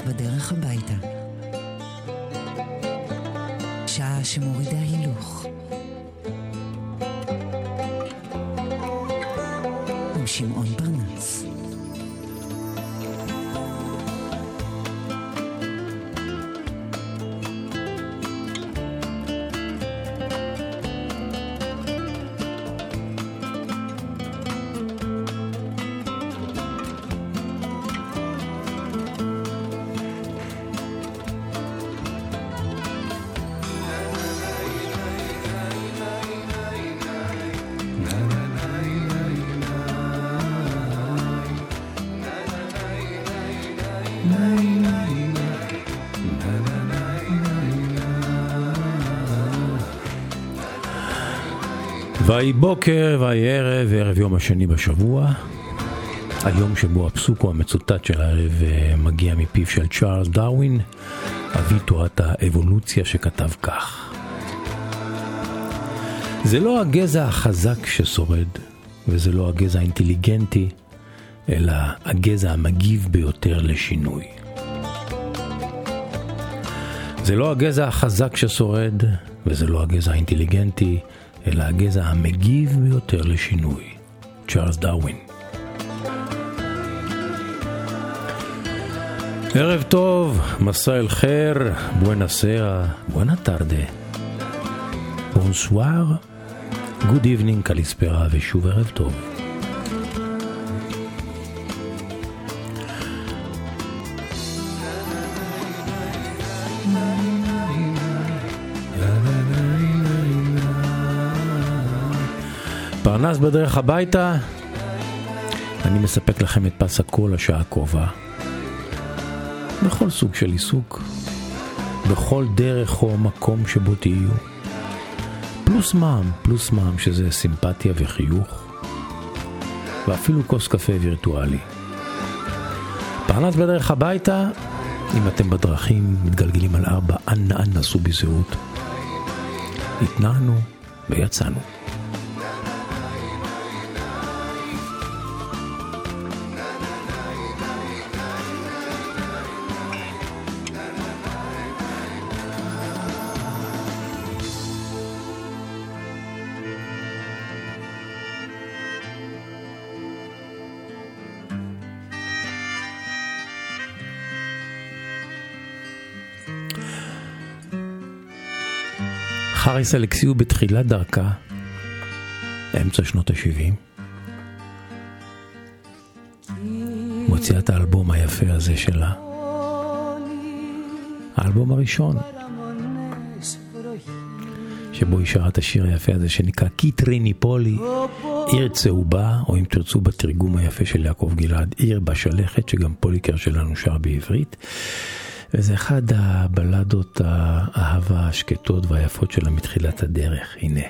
בדרך הביתה. שעה שמורידה הילוך. עם שמעון פרנס. ויהי בוקר, ויהי ערב, ערב יום השני בשבוע. היום שבו הפסוק המצוטט של הערב אה, מגיע מפיו של צ'ארלס דרווין, אבי תורת האבולוציה שכתב כך: זה לא הגזע החזק ששורד, וזה לא הגזע האינטליגנטי, אלא הגזע המגיב ביותר לשינוי. זה לא הגזע החזק ששורד, וזה לא הגזע האינטליגנטי, אלא הגזע המגיב ביותר לשינוי, צ'ארלס דרווין. ערב טוב, مساء الخير, buona sera, buenas tardes, bonsoir, good evening καλησπέρα ושוב ערב טוב. פרנס בדרך הביתה, אני מספק לכם את פס הקול לשעה הקרובה. בכל סוג של עיסוק, בכל דרך או מקום שבו תהיו. פלוס מע"מ, פלוס מע"מ שזה סימפתיה וחיוך, ואפילו כוס קפה וירטואלי. פרנס בדרך הביתה, אם אתם בדרכים, מתגלגלים על ארבע, אנא אנא סעו בזהות. התנענו ויצאנו. חריס אלכסיו בתחילת דרכה, אמצע שנות ה-70, מוציאה את האלבום היפה הזה שלה. האלבום הראשון, שבו היא שרה את השיר היפה הזה שנקרא קיטריני פולי, עיר צהובה, או אם תרצו בתרגום היפה של יעקב גלעד, עיר בשלכת, שגם פוליקר שלנו שר בעברית. וזה אחד הבלדות האהבה השקטות והיפות שלה מתחילת הדרך, הנה.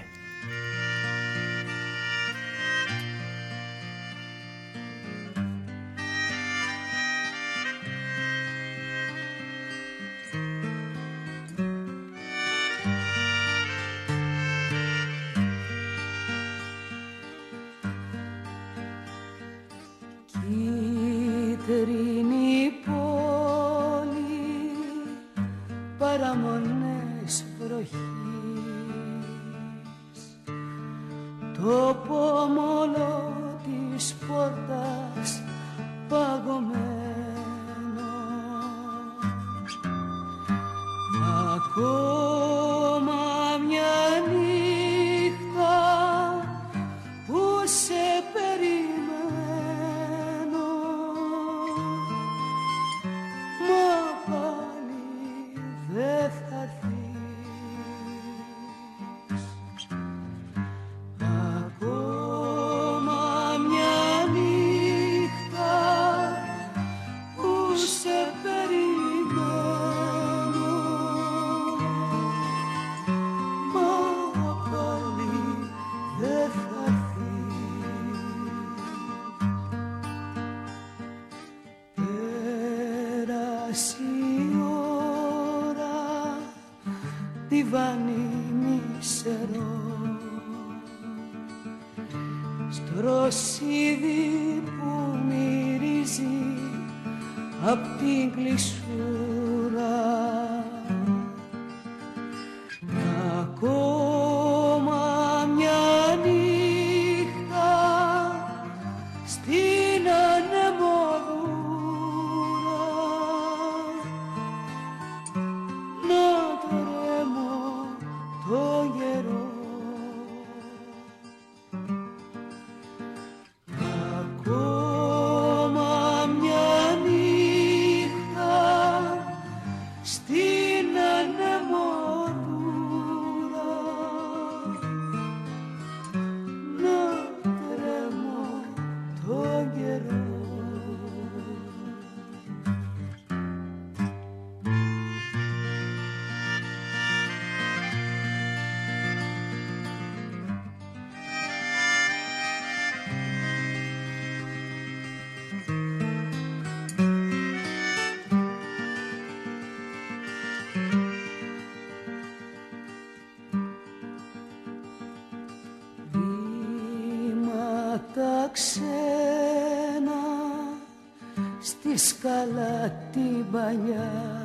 θαλάτη μπανιά.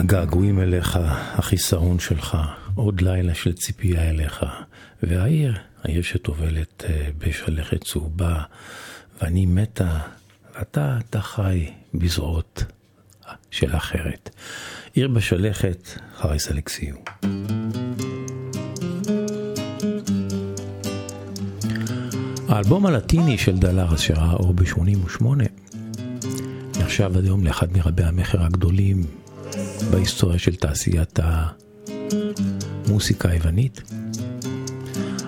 הגעגועים אליך, החיסרון שלך, עוד לילה של ציפייה אליך, והעיר, העיר שטובלת אה, בשלכת צהובה, ואני מתה, ואתה, אתה חי בזרועות של אחרת. עיר בשלכת, חריס אלכסיו. האלבום הלטיני של דלרס שראה אור ב-88 נחשב עד היום לאחד מרבי המכר הגדולים בהיסטוריה של תעשיית המוסיקה היוונית.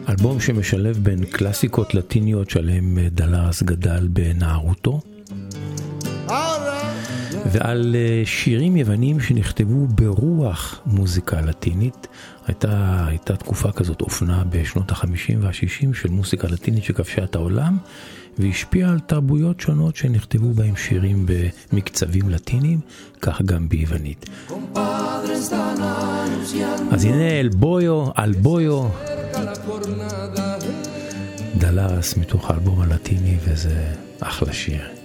אלבום שמשלב בין קלאסיקות לטיניות שעליהם דלרס גדל בנערותו, ועל אה, שירים יוונים שנכתבו ברוח מוזיקה לטינית. הייתה, הייתה תקופה כזאת, אופנה בשנות ה-50 וה-60 של מוזיקה לטינית שכבשה את העולם, והשפיעה על תרבויות שונות שנכתבו בהם שירים במקצבים לטיניים, כך גם ביוונית. אז הנה אלבויו, אלבויו, דלרס מתוך האלבום הלטיני, וזה אחלה שיר.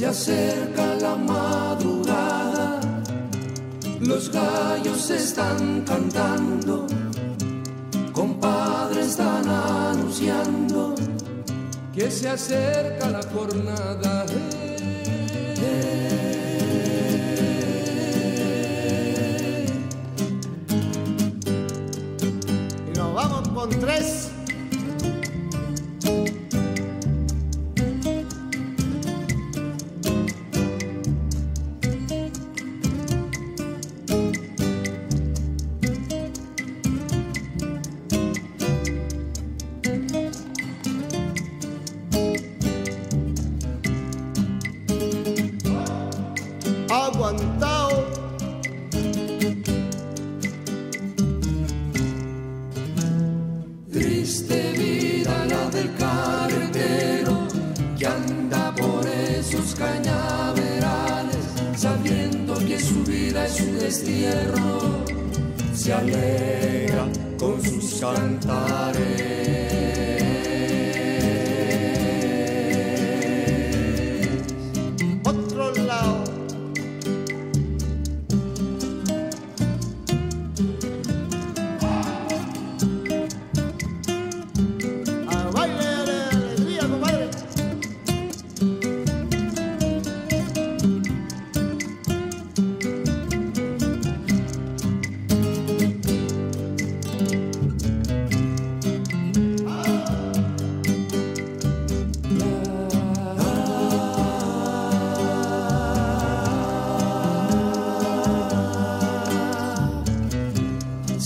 Se acerca la madrugada, los gallos están cantando, compadre están anunciando que se acerca la jornada. Y nos vamos con tres.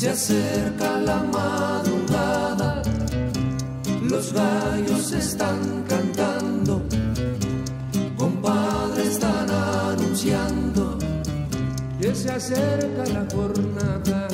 Se acerca la madrugada, los gallos están cantando, compadre están anunciando que se acerca la jornada.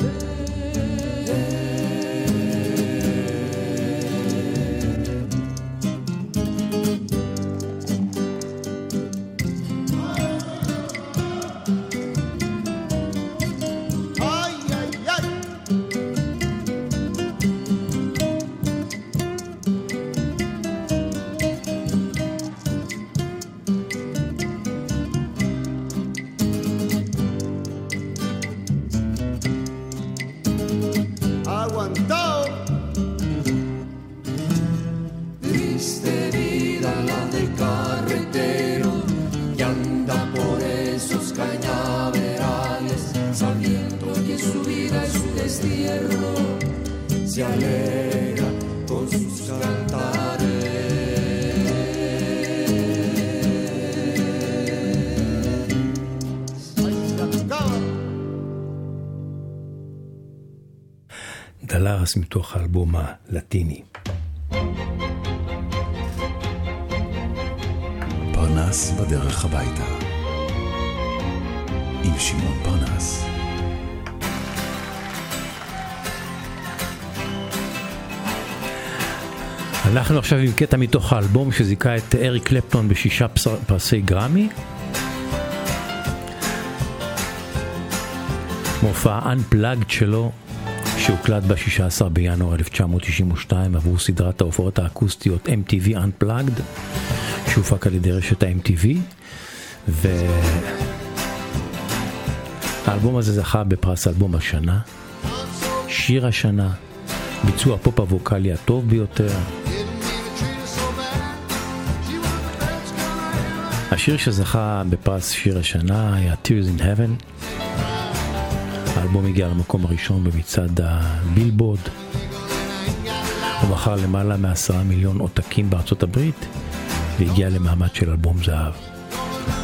דלרס מתוך האלבום הלטיני. פרנס בדרך הביתה. עם שמעון פרנס. אנחנו עכשיו עם קטע מתוך האלבום שזיכה את אריק קלפטון בשישה פרסי גרמי. מופע Unplugged שלו שהוקלט ב-16 בינואר 1992 עבור סדרת ההופעות האקוסטיות MTV Unplugged שהופק על ידי רשת ה-MTV והאלבום הזה זכה בפרס אלבום השנה, שיר השנה, ביצוע הפופ הווקאלי הטוב ביותר, השיר שזכה בפרס שיר השנה היה Tears in Heaven. האלבום הגיע למקום הראשון במצעד הבילבורד. הוא מכר למעלה מעשרה מיליון עותקים בארצות הברית והגיע למעמד של אלבום זהב.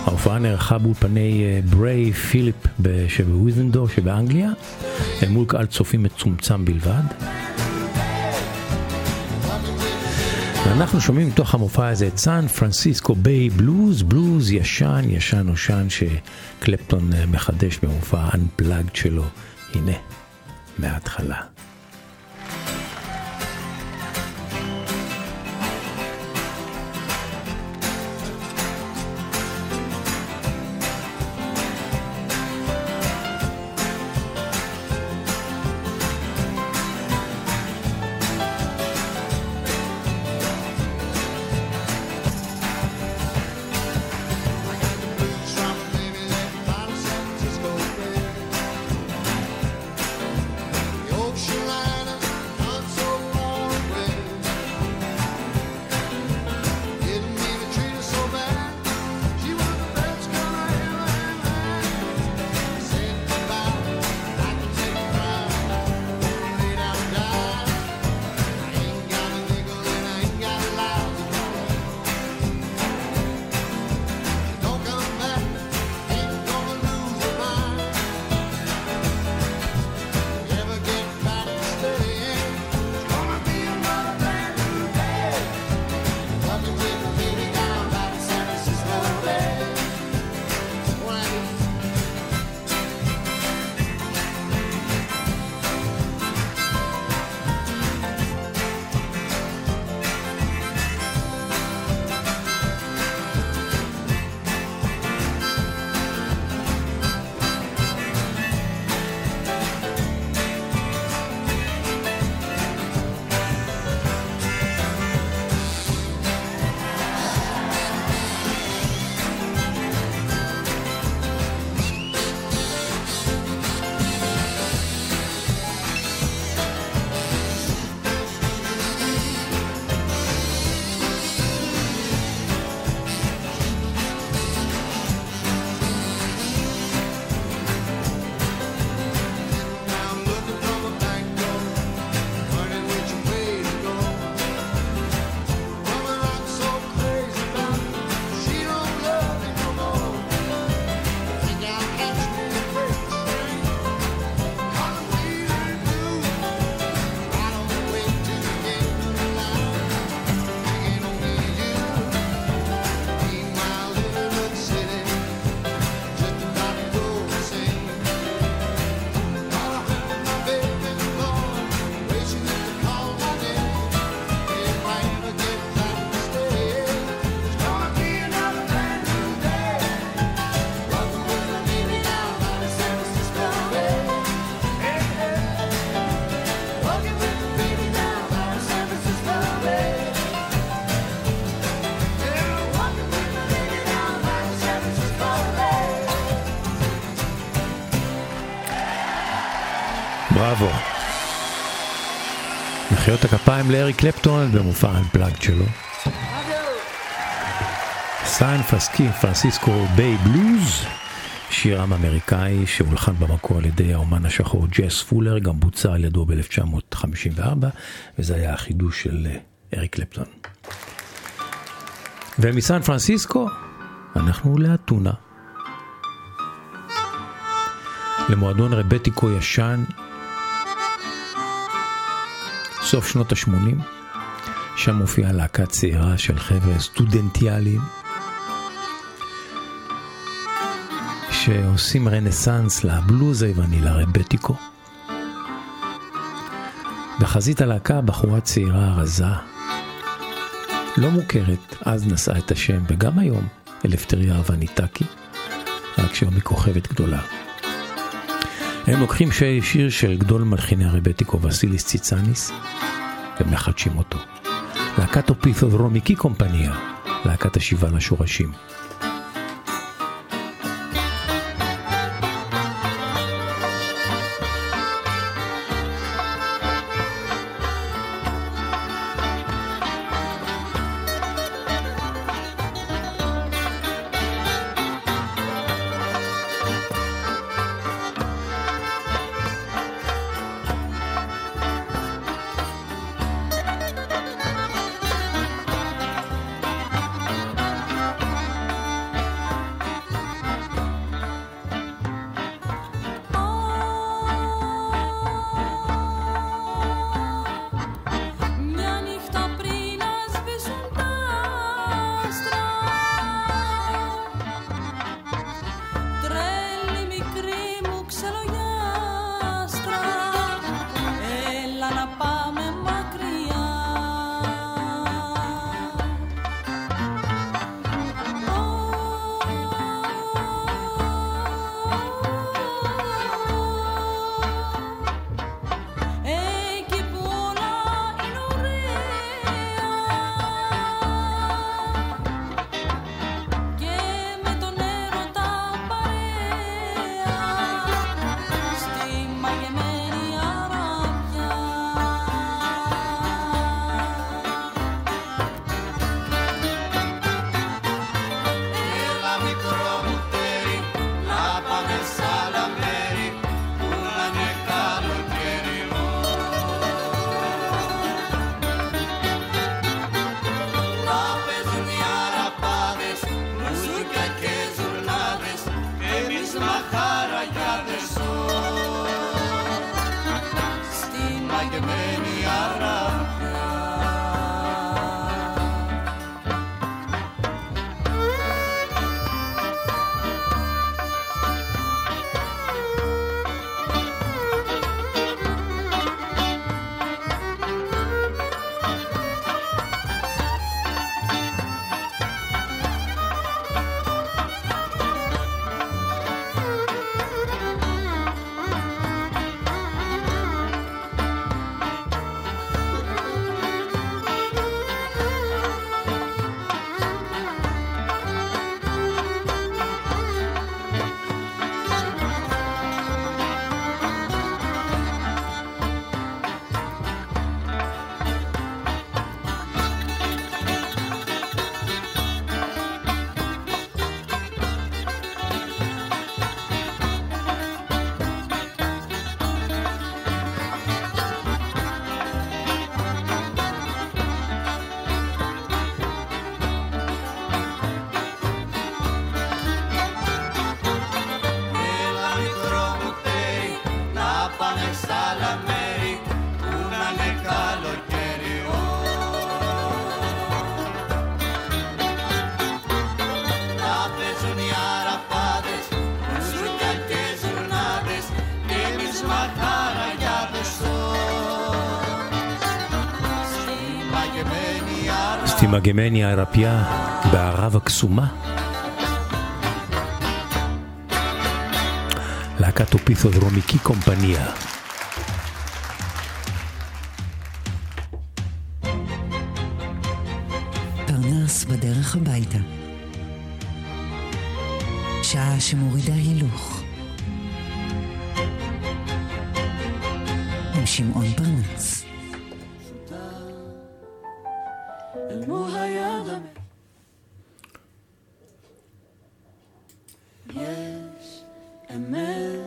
ההופעה נערכה באולפני אה, בריי פיליפ שבוויזנדור שבאנגליה, אל מול קהל צופים מצומצם בלבד. ואנחנו שומעים מתוך המופע הזה את סן פרנסיסקו ביי בלוז, בלוז ישן, ישן נושן שקלפטון אה, מחדש במופע Unplugged שלו. הנה, מההתחלה. מחיאות הכפיים לאריק קלפטון במופע ה Unplugged שלו. San פרסקי, Francisco Bay Blues, שיר עם אמריקאי שהולחן במקור על ידי האומן השחור ג'סי פולר, גם בוצע על ידו ב-1954, וזה היה החידוש של אה, אריק קלפטון. ומסן פרנסיסקו אנחנו לאתונה. למועדון רבטיקו ישן, סוף שנות ה-80, שם מופיעה להקה צעירה של חבר'ה סטודנטיאליים, שעושים רנסאנס לבלוז היווני, לרבטיקו. בחזית הלהקה בחורה צעירה רזה, לא מוכרת, אז נשאה את השם, וגם היום, אלפטריה אבניטקי, רק שהיום היא כוכבת גדולה. הם לוקחים שיר של גדול מלחיני הרבטיקו וסיליס ציצניס ומחדשים אותו. להקת אופיתו ורומיקי קומפניה, להקת השיבה לשורשים. מגמני הרפיה בערב הקסומה. להקת אופיתו דרומיקי קומפניה. אמת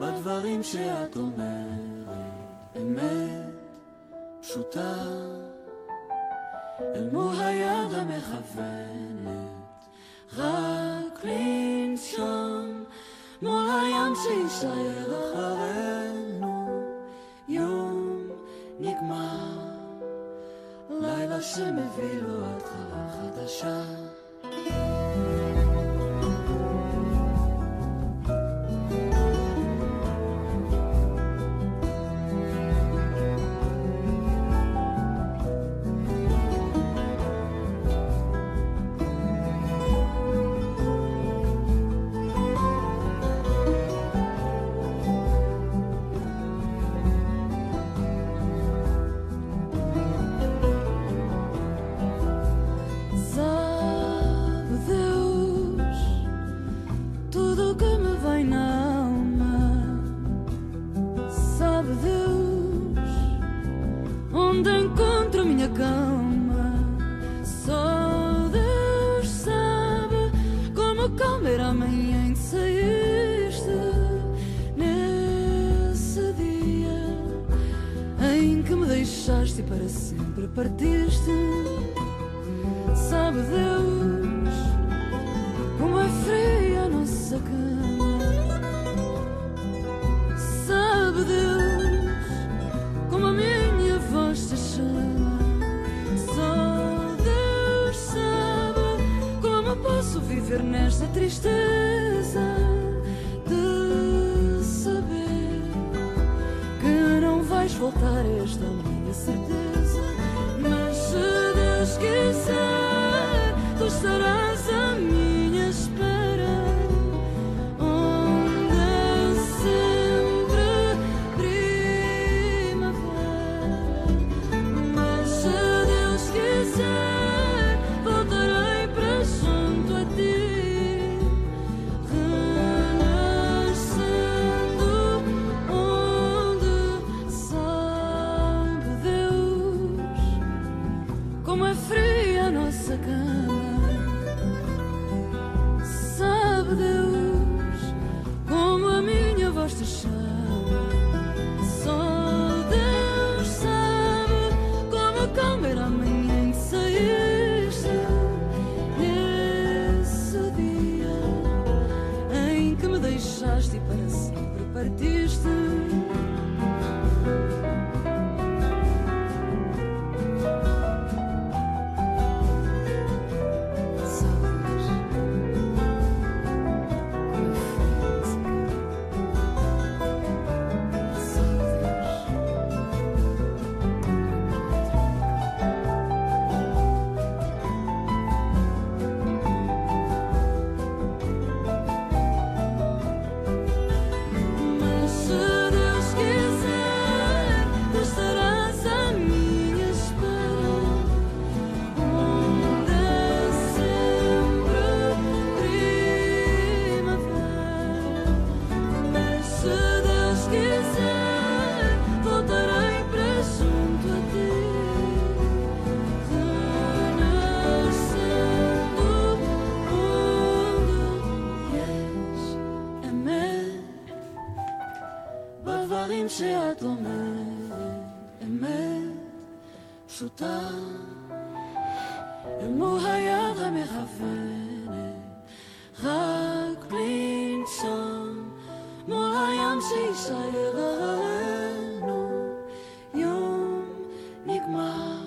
בדברים שאת אומרת, אמת פשוטה. אל מול היד המכוונת, רק לנשום. מול הים שיישאר אחרינו, יום נגמר, לילה שמביא לו התחלה חדשה. voltar esta minha sem שאת אומרת, אמת פשוטה אל מול היד המכוונת, רק בלי לנשום מול הים שיישאר עלינו, יום נגמר,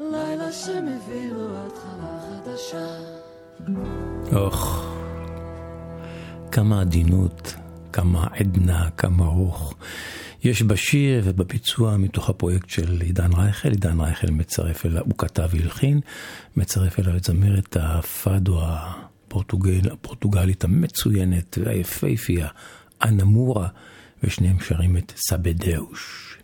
לילה שמביא לו התחלה חדשה. אוח, כמה עדינות, כמה עדנה, כמה רוך. יש בשיר ובביצוע מתוך הפרויקט של עידן רייכל, עידן רייכל מצרף אליו, הוא כתב והלחין, מצרף אליו את זמרת הפאדו הפורטוגל, הפורטוגלית המצוינת והיפהפייה, אנמורה, ושניהם שרים את סבדאוש.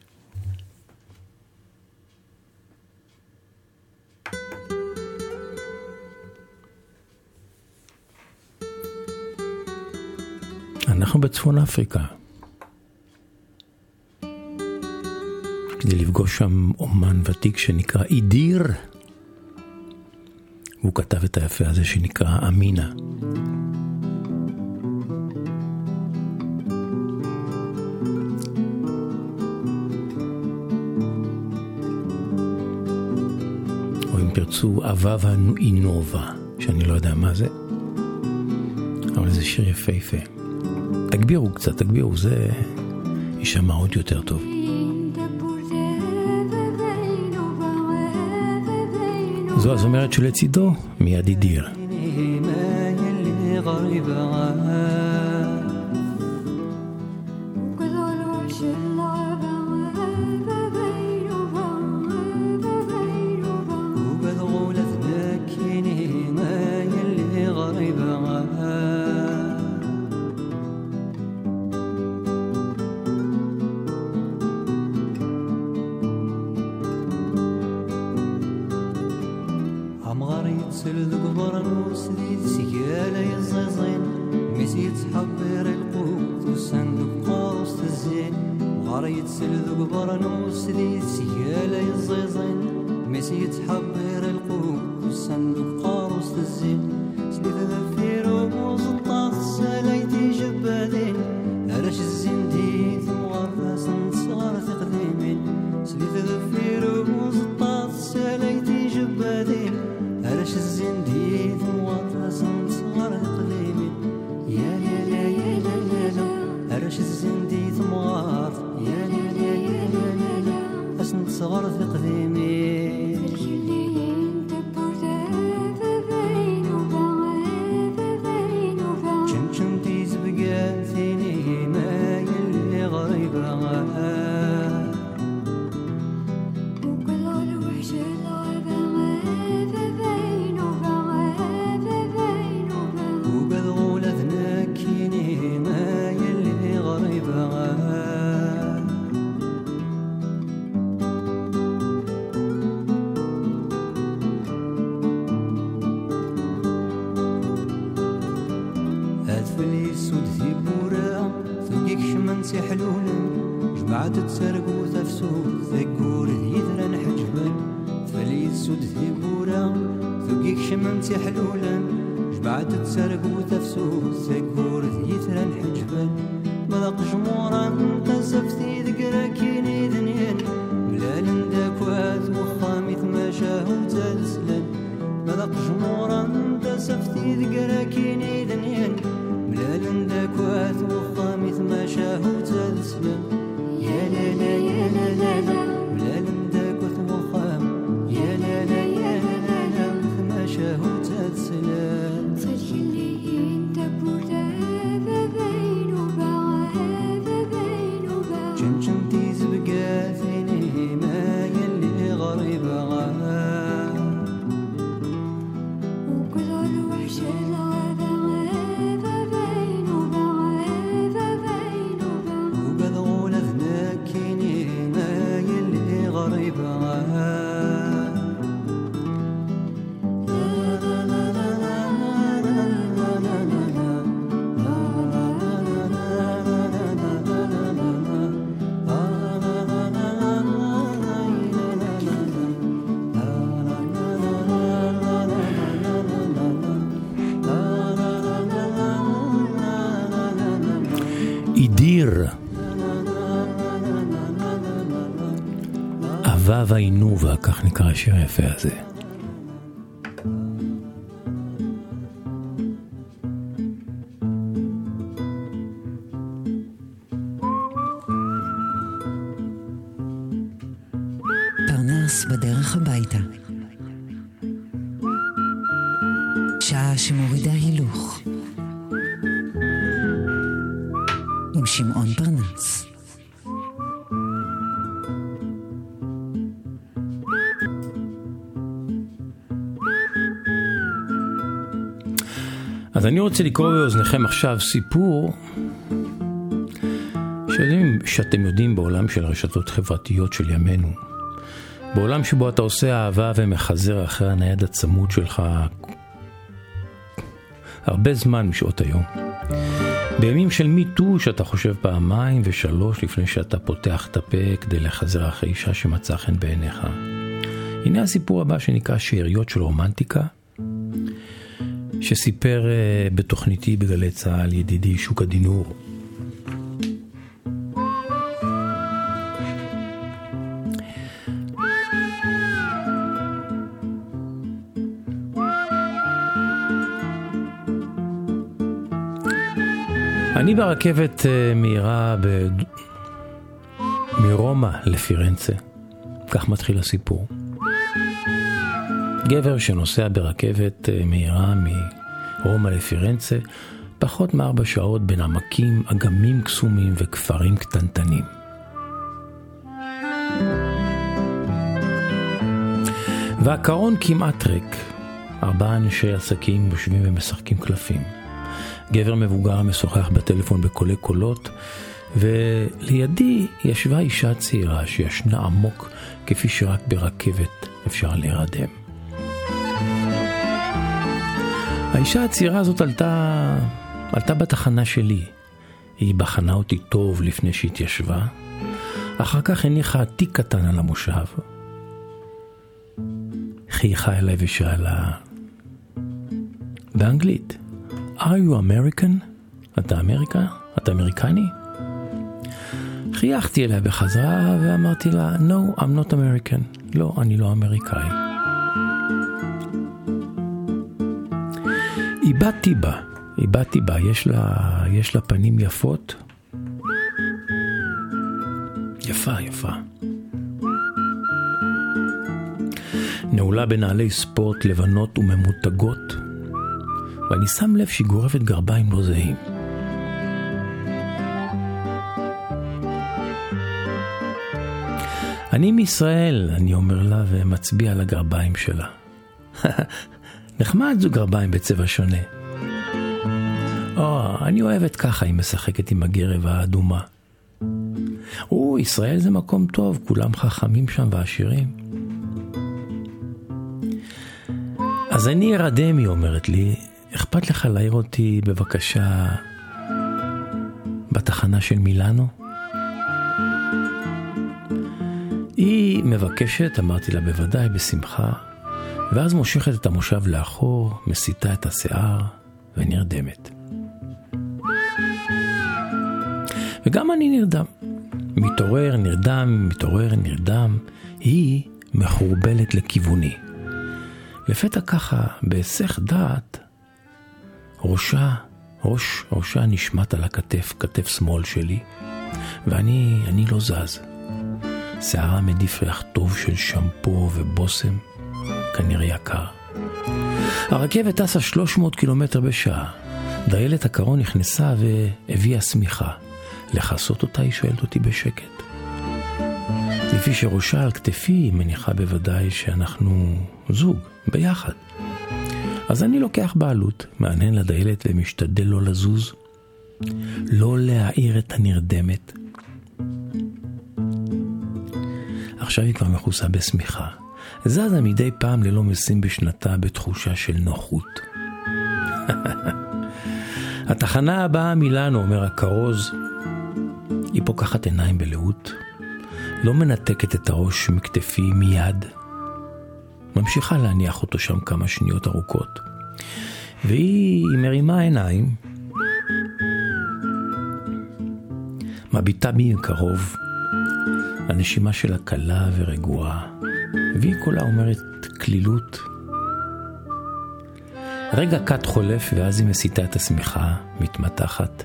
אנחנו בצפון אפריקה. כדי לפגוש שם אומן ותיק שנקרא אידיר. והוא כתב את היפה הזה שנקרא אמינה. או אם תרצו, אבבה אינובה, שאני לא יודע מה זה, אבל זה שיר יפהפה. תגבירו קצת, תגבירו, זה יישמע עוד יותר טוב. זו הזמרת שלצידו, מיד ידיר. هاتفلي سود في بورا ثقيك شمن سي جمعت تسرق وتفسود ثقور يدرا حجبا فلي سود في بورا ثقيك شمن سي جمعت تسرق وتفسود ثقور يدرا حجبا مذاق جمورا השיר היפה הזה. פרנס בדרך הביתה. שעה שמורידה הילוך. עם שמעון רוצה לקרוא באוזניכם עכשיו סיפור שאתם, שאתם יודעים בעולם של הרשתות חברתיות של ימינו. בעולם שבו אתה עושה אהבה ומחזר אחרי הנייד הצמוד שלך הרבה זמן משעות היום. בימים של מיטו שאתה חושב פעמיים ושלוש לפני שאתה פותח את הפה כדי לחזר אחרי אישה שמצא חן בעיניך. הנה הסיפור הבא שנקרא שאריות של רומנטיקה, שסיפר אה, בתוכניתי בגלי צה"ל ידידי שוק הדינור. אני ברכבת אה, מהירה ב... מרומא לפירנצה, כך מתחיל הסיפור. גבר שנוסע ברכבת אה, מהירה מרומא לפירנצה, פחות מארבע שעות בין עמקים, אגמים קסומים וכפרים קטנטנים. והקרון כמעט ריק. ארבעה אנשי עסקים יושבים ומשחקים קלפים. גבר מבוגר משוחח בטלפון בקולי קולות, ולידי ישבה אישה צעירה שישנה עמוק כפי שרק ברכבת אפשר להירדם. האישה הצעירה הזאת עלתה, עלתה בתחנה שלי. היא בחנה אותי טוב לפני שהתיישבה, אחר כך הניחה תיק קטן על המושב. חייכה אליי ושאלה, באנגלית, are you American? אתה אמריקה? אתה אמריקני? חייכתי אליה בחזרה ואמרתי לה, no, I'm not American. לא, אני לא אמריקאי. איבדתי בה, איבדתי בה, יש לה, יש לה פנים יפות. יפה, יפה. נעולה בנעלי ספורט לבנות וממותגות, ואני שם לב שהיא גורפת גרביים לא זהים. אני מישראל, אני אומר לה ומצביע על הגרביים שלה. נחמד זו גרביים בצבע שונה. או, אני אוהבת ככה, היא משחקת עם הגרב האדומה. או, ישראל זה מקום טוב, כולם חכמים שם ועשירים. אז אני ארדם, היא אומרת לי, אכפת לך להעיר אותי בבקשה בתחנה של מילאנו? היא מבקשת, אמרתי לה בוודאי, בשמחה, ואז מושכת את המושב לאחור, מסיטה את השיער ונרדמת. וגם אני נרדם. מתעורר, נרדם, מתעורר, נרדם. היא מחורבלת לכיווני. לפתע ככה, בהיסח דעת, ראשה, ראש, ראשה נשמט על הכתף, כתף שמאל שלי, ואני, אני לא זז. שערה מדיף ריח טוב של שמפו ובושם, כנראה יקר. הרכבת טסה 300 קילומטר בשעה. דיילת הקרון נכנסה והביאה שמיכה. לכסות אותה היא שואלת אותי בשקט. לפי שראשה על כתפי היא מניחה בוודאי שאנחנו זוג, ביחד. אז אני לוקח בעלות, מעניין לדיילת ומשתדל לא לזוז, לא להעיר את הנרדמת. עכשיו היא כבר מכוסה בשמיכה. זזה מדי פעם ללא משים בשנתה בתחושה של נוחות. התחנה הבאה מילאנו, אומר הכרוז, היא פוקחת עיניים בלאות, לא מנתקת את הראש מכתפי מיד, ממשיכה להניח אותו שם כמה שניות ארוכות. והיא מרימה עיניים, מביטה בי מקרוב, הנשימה שלה קלה ורגועה, והיא כולה אומרת כלילות. רגע קט חולף ואז היא מסיטה את השמיכה, מתמתחת.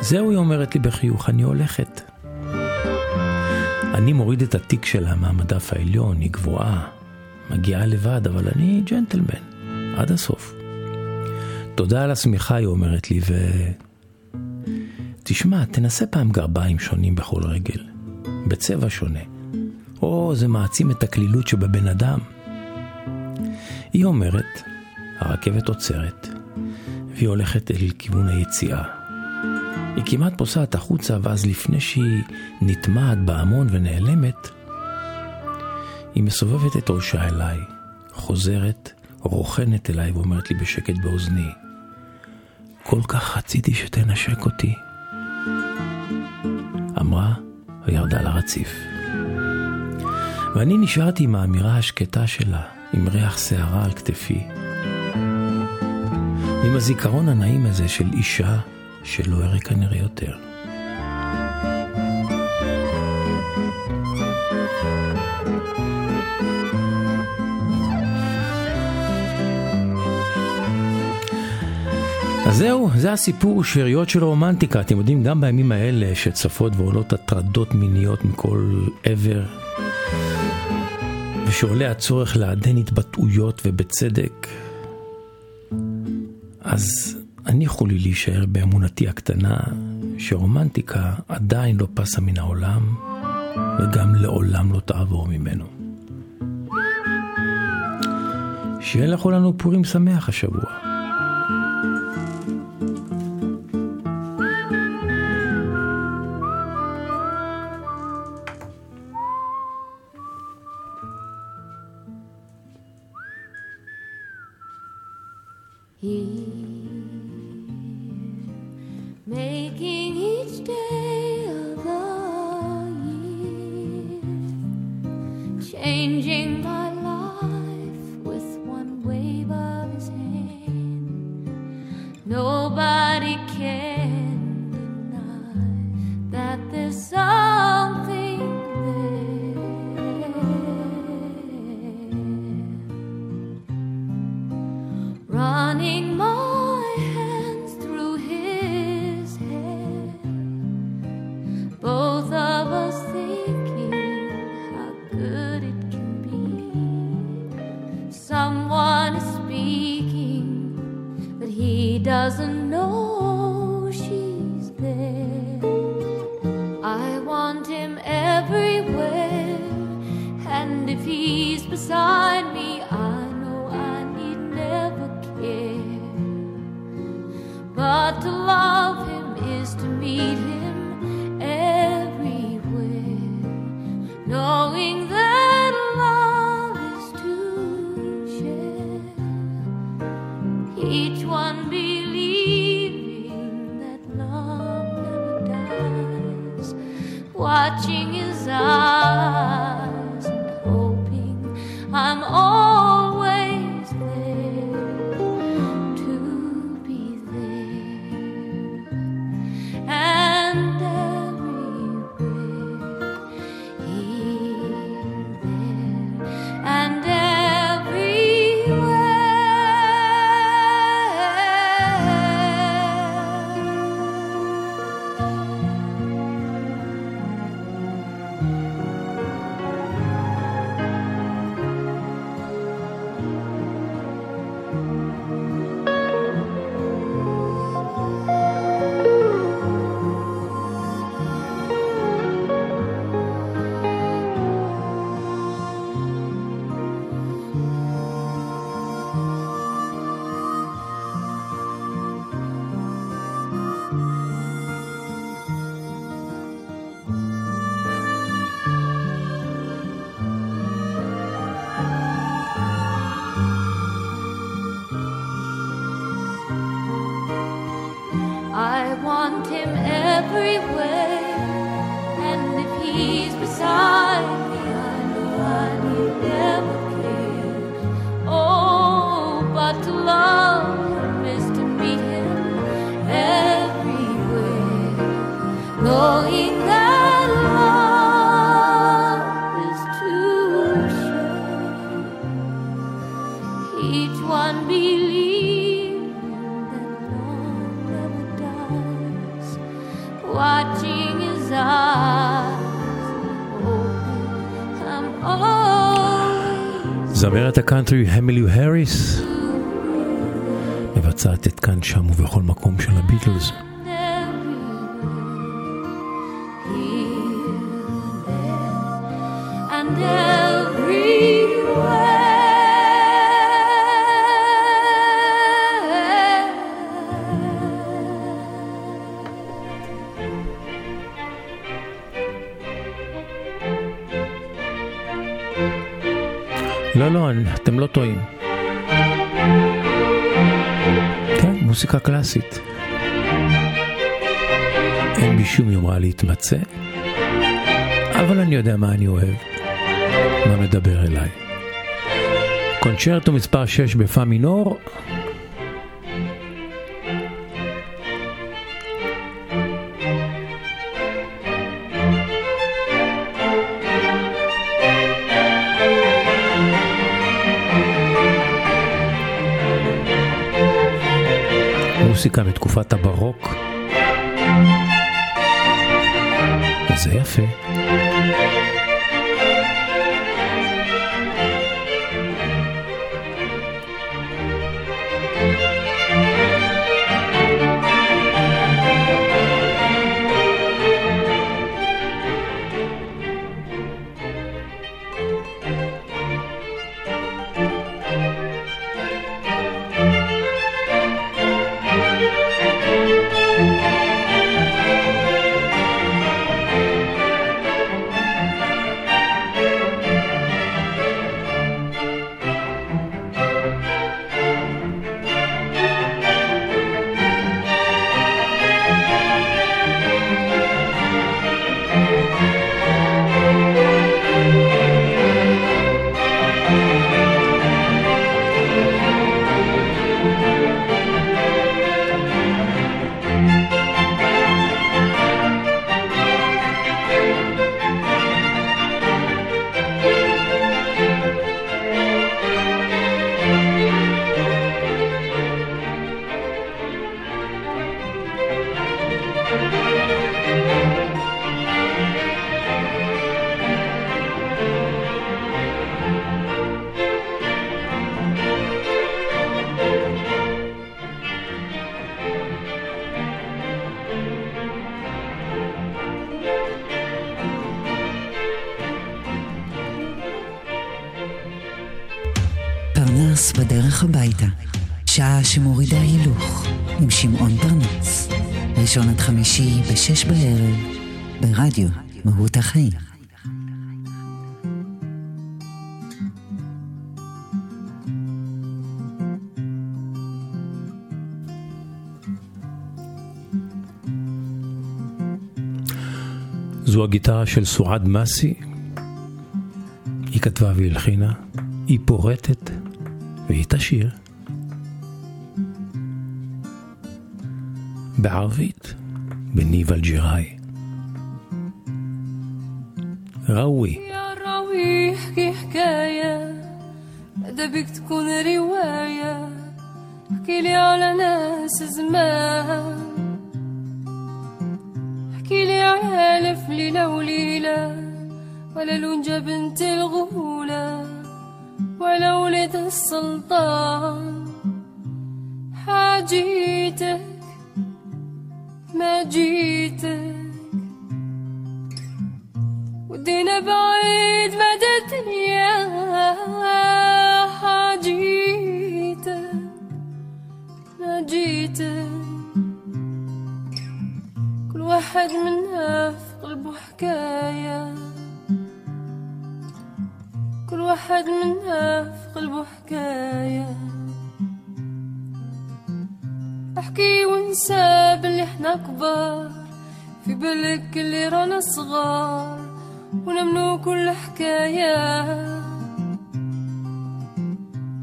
זהו, היא אומרת לי בחיוך, אני הולכת. אני מוריד את התיק שלה מהמדף העליון, היא גבוהה, מגיעה לבד, אבל אני ג'נטלמן, עד הסוף. תודה על השמיכה, היא אומרת לי, ו... תשמע, תנסה פעם גרביים שונים בכל רגל, בצבע שונה. או זה מעצים את הקלילות שבבן אדם. היא אומרת, הרכבת עוצרת, והיא הולכת אל כיוון היציאה. היא כמעט פוסעת החוצה, ואז לפני שהיא נטמעת בהמון ונעלמת, היא מסובבת את ראשה אליי, חוזרת, רוכנת אליי ואומרת לי בשקט באוזני, כל כך רציתי שתנשק אותי. אמרה וירדה לרציף. ואני נשארתי עם האמירה השקטה שלה, עם ריח שערה על כתפי. עם הזיכרון הנעים הזה של אישה שלא אראה כנראה יותר. אז זהו, זה הסיפור שאריות של רומנטיקה. אתם יודעים, גם בימים האלה שצפות ועולות הטרדות מיניות מכל עבר, וכשעולה הצורך לעדן התבטאויות ובצדק, אז הניחו לי להישאר באמונתי הקטנה שרומנטיקה עדיין לא פסה מן העולם וגם לעולם לא תעבור ממנו. שיהיה לכולנו פורים שמח השבוע. קאנטרי המיליו האריס מבצעת את כאן שם ובכל מקום של הביטלס. מוזיקה קלאסית. אין בי שום יומרה להתמצא, אבל אני יודע מה אני אוהב, מה מדבר אליי. קונצ'רטו מספר 6 בפה מינור, מוסיקה מתקופת הברוק. זה יפה. פרנס בדרך הביתה, שעה שמורידה הילוך, עם שמעון פרנס. ראשון עד חמישי בשש בערב, ברדיו מהות החיים. זו הגיטרה של סועד מסי. היא כתבה והלחינה, היא פורטת והיא תשיר. בערבית, בניב אלג'יראי. ראוי. يا راوي احكي حكاية هذا بيك تكون رواية احكي لي على ناس زمان احكي لي على ألف ليلة وليلة ولا لونجة بنت الغولة ولا ولد السلطان حاجيتك ما جيتك. ودينا بعيد مدى الدنيا حاجيتك ما جيتك. كل واحد منا في قلبه حكاية. كل واحد منا في قلبه حكاية. احكي وانسى باللي إحنا كبار في بالك اللي رانا صغار ونمنو كل حكاية.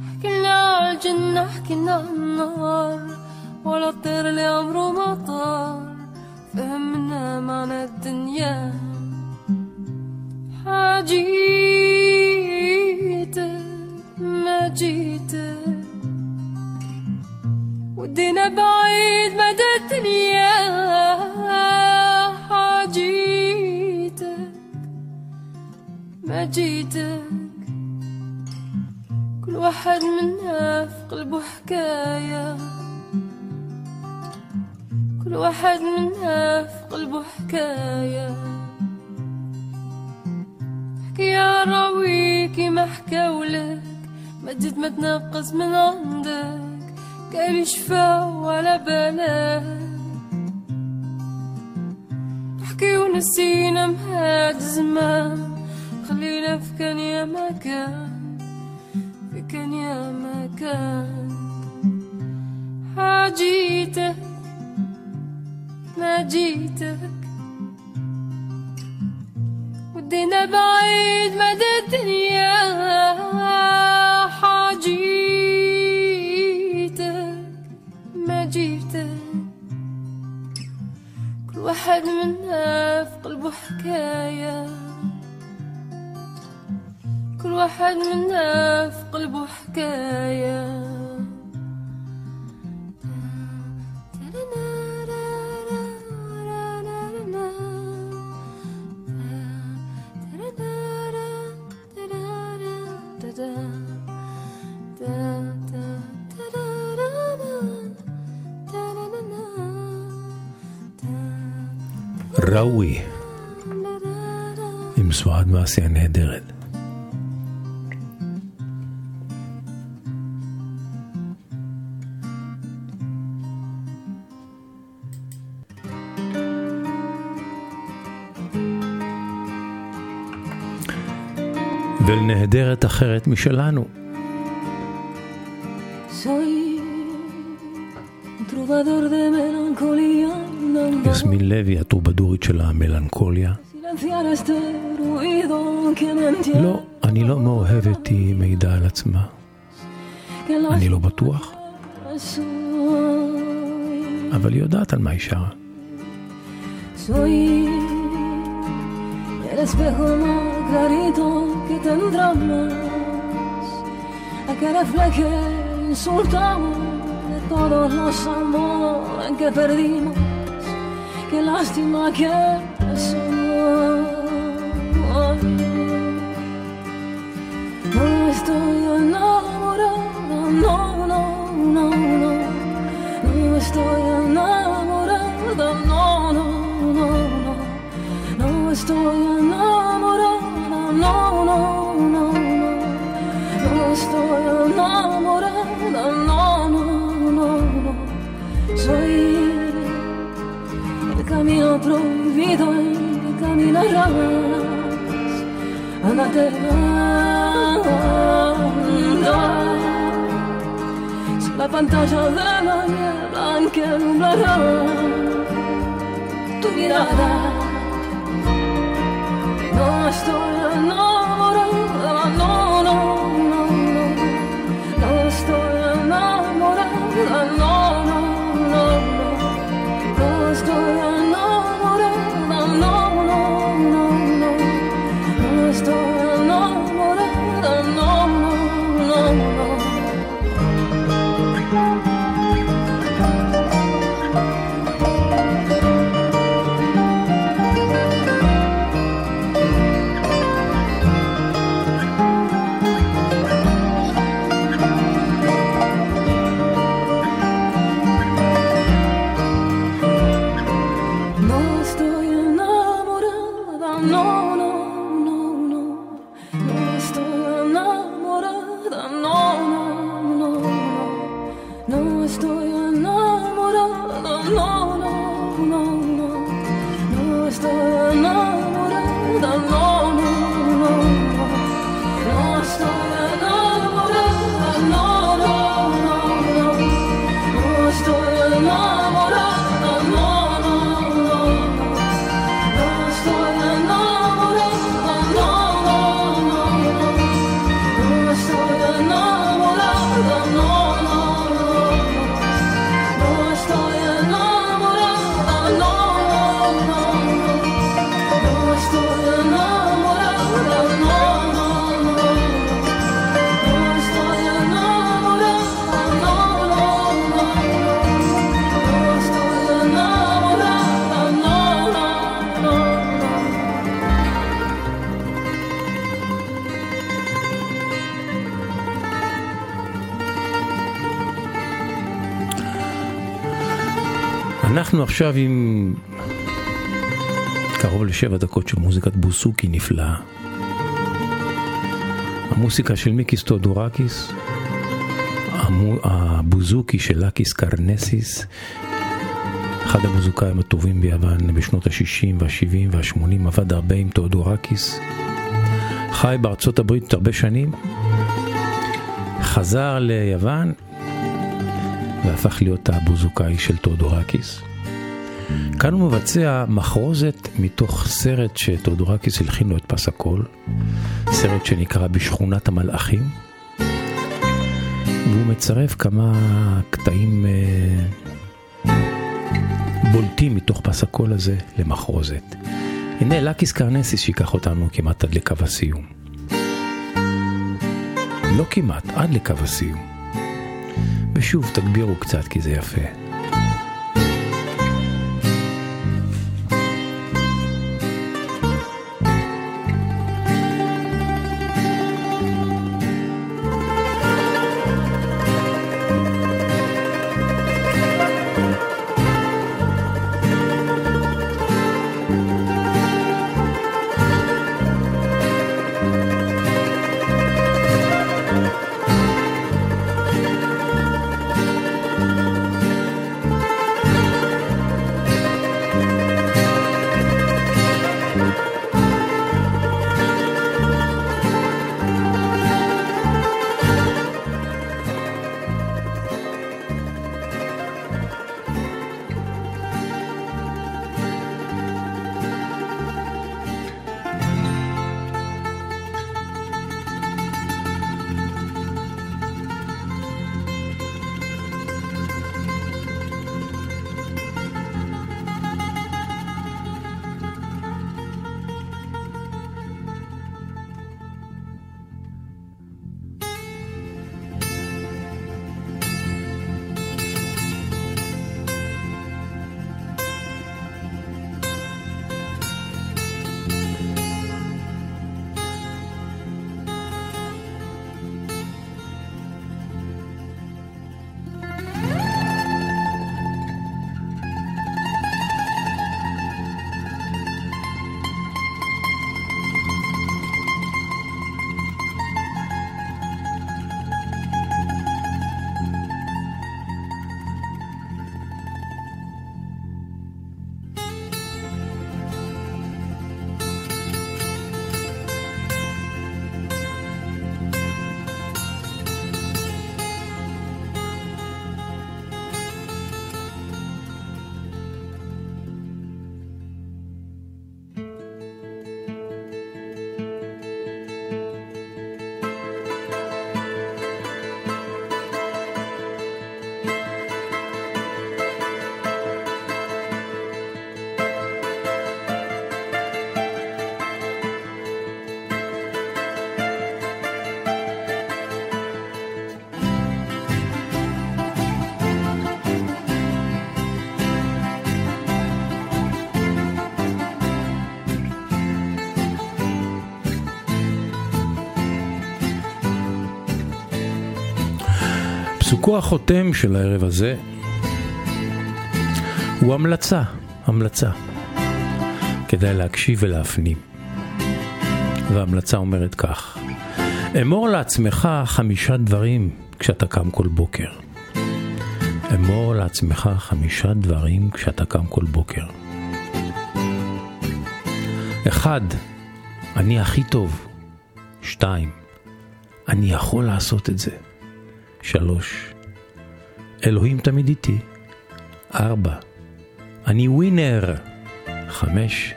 حكينا على الجنة حكينا على النار ولا الطير اللي عمره ما طار فهمنا معنى الدنيا. حاجيتك ما جيتك ودينا بعيد مدى الدنيا حاجيتك ما جيتك. كل واحد منا في قلبه حكاية. كل واحد منا في قلبه حكاية. احكي يا راويكي ما حكاولك. ما جيت ما تنقص من عندك قال شفا ولا بالك احكي ونسينا مهاد زمان خلينا في كان يا ما كان في كان يا ما كان حاجيتك ما جيتك. ودينا بعيد مدى الدنيا واحد منا في قلبه حكاية كل واحد منا في قلبه حكايه ראוי, עם סועד מעשי הנהדרת. ולנהדרת אחרת משלנו. יסמין לוי, הטרובדורית של המלנכוליה. לא, אני לא מאוהבת, היא מעידה על עצמה. אני לא בטוח. אבל היא יודעת על מה היא שרה. El espejo más clarito que tendrá más que todos los amores que perdimos. Qué lástima que fantosa de malla blanca nublarà tu mirada. No estoy אנחנו עכשיו עם קרוב לשבע דקות של מוזיקת בוזוקי נפלאה. המוסיקה של מיקיס תיאודורקיס, הבוזוקי של לאקיס קרנזיס, אחד המוזיקאים הטובים ביוון בשנות ה-60 וה-70 וה-80, עבד הרבה עם תיאודורקיס, חי בארצות הברית הרבה שנים, חזר ליוון והפך להיות הבוזוקאי של תיאודורקיס. כאן הוא מבצע מחרוזת מתוך סרט שתיאודורקיס הלחין לו את פס הקול, סרט שנקרא בשכונת המלאכים, והוא מצרף כמה קטעים אה, בולטים מתוך פס הקול הזה למחרוזת. הנה לאקיס קרנזיס שיקח אותנו כמעט עד לקו הסיום. לא כמעט, עד לקו הסיום. ושוב, תגבירו קצת כי זה יפה. פסוקו החותם של הערב הזה הוא המלצה, המלצה. כדאי להקשיב ולהפנים. וההמלצה אומרת כך: אמור לעצמך חמישה דברים כשאתה קם כל בוקר. אמור לעצמך חמישה דברים כשאתה קם כל בוקר. אחד, אני הכי טוב. שתיים, אני יכול לעשות את זה. שלוש, אלוהים תמיד איתי. ארבע, אני ווינר. חמש,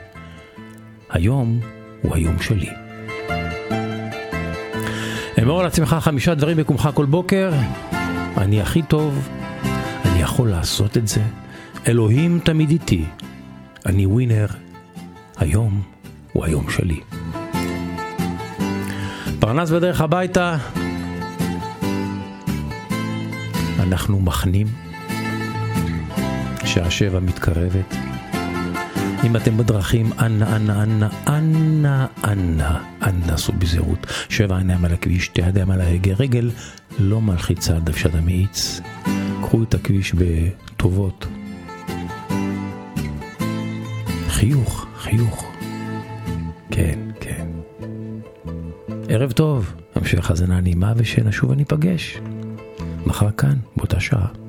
היום הוא היום שלי. אמור לעצמך חמישה דברים בקומך כל בוקר, אני הכי טוב, אני יכול לעשות את זה, אלוהים תמיד איתי, אני ווינר, היום הוא היום שלי. פרנס בדרך הביתה, אנחנו מחנים, שעה שבע מתקרבת. אם אתם בדרכים, אנא, אנא, אנא, אנא, אנא, אנא, סעו בזהירות. שבע עיניים על הכביש, שתי ידיים על ההגה, רגל לא מלחיצה על דוושת המאיץ. קחו את הכביש בטובות. חיוך, חיוך. כן, כן. ערב טוב, המשך האזנה נעימה ושנשוב וניפגש. מחר כאן, באותה שעה.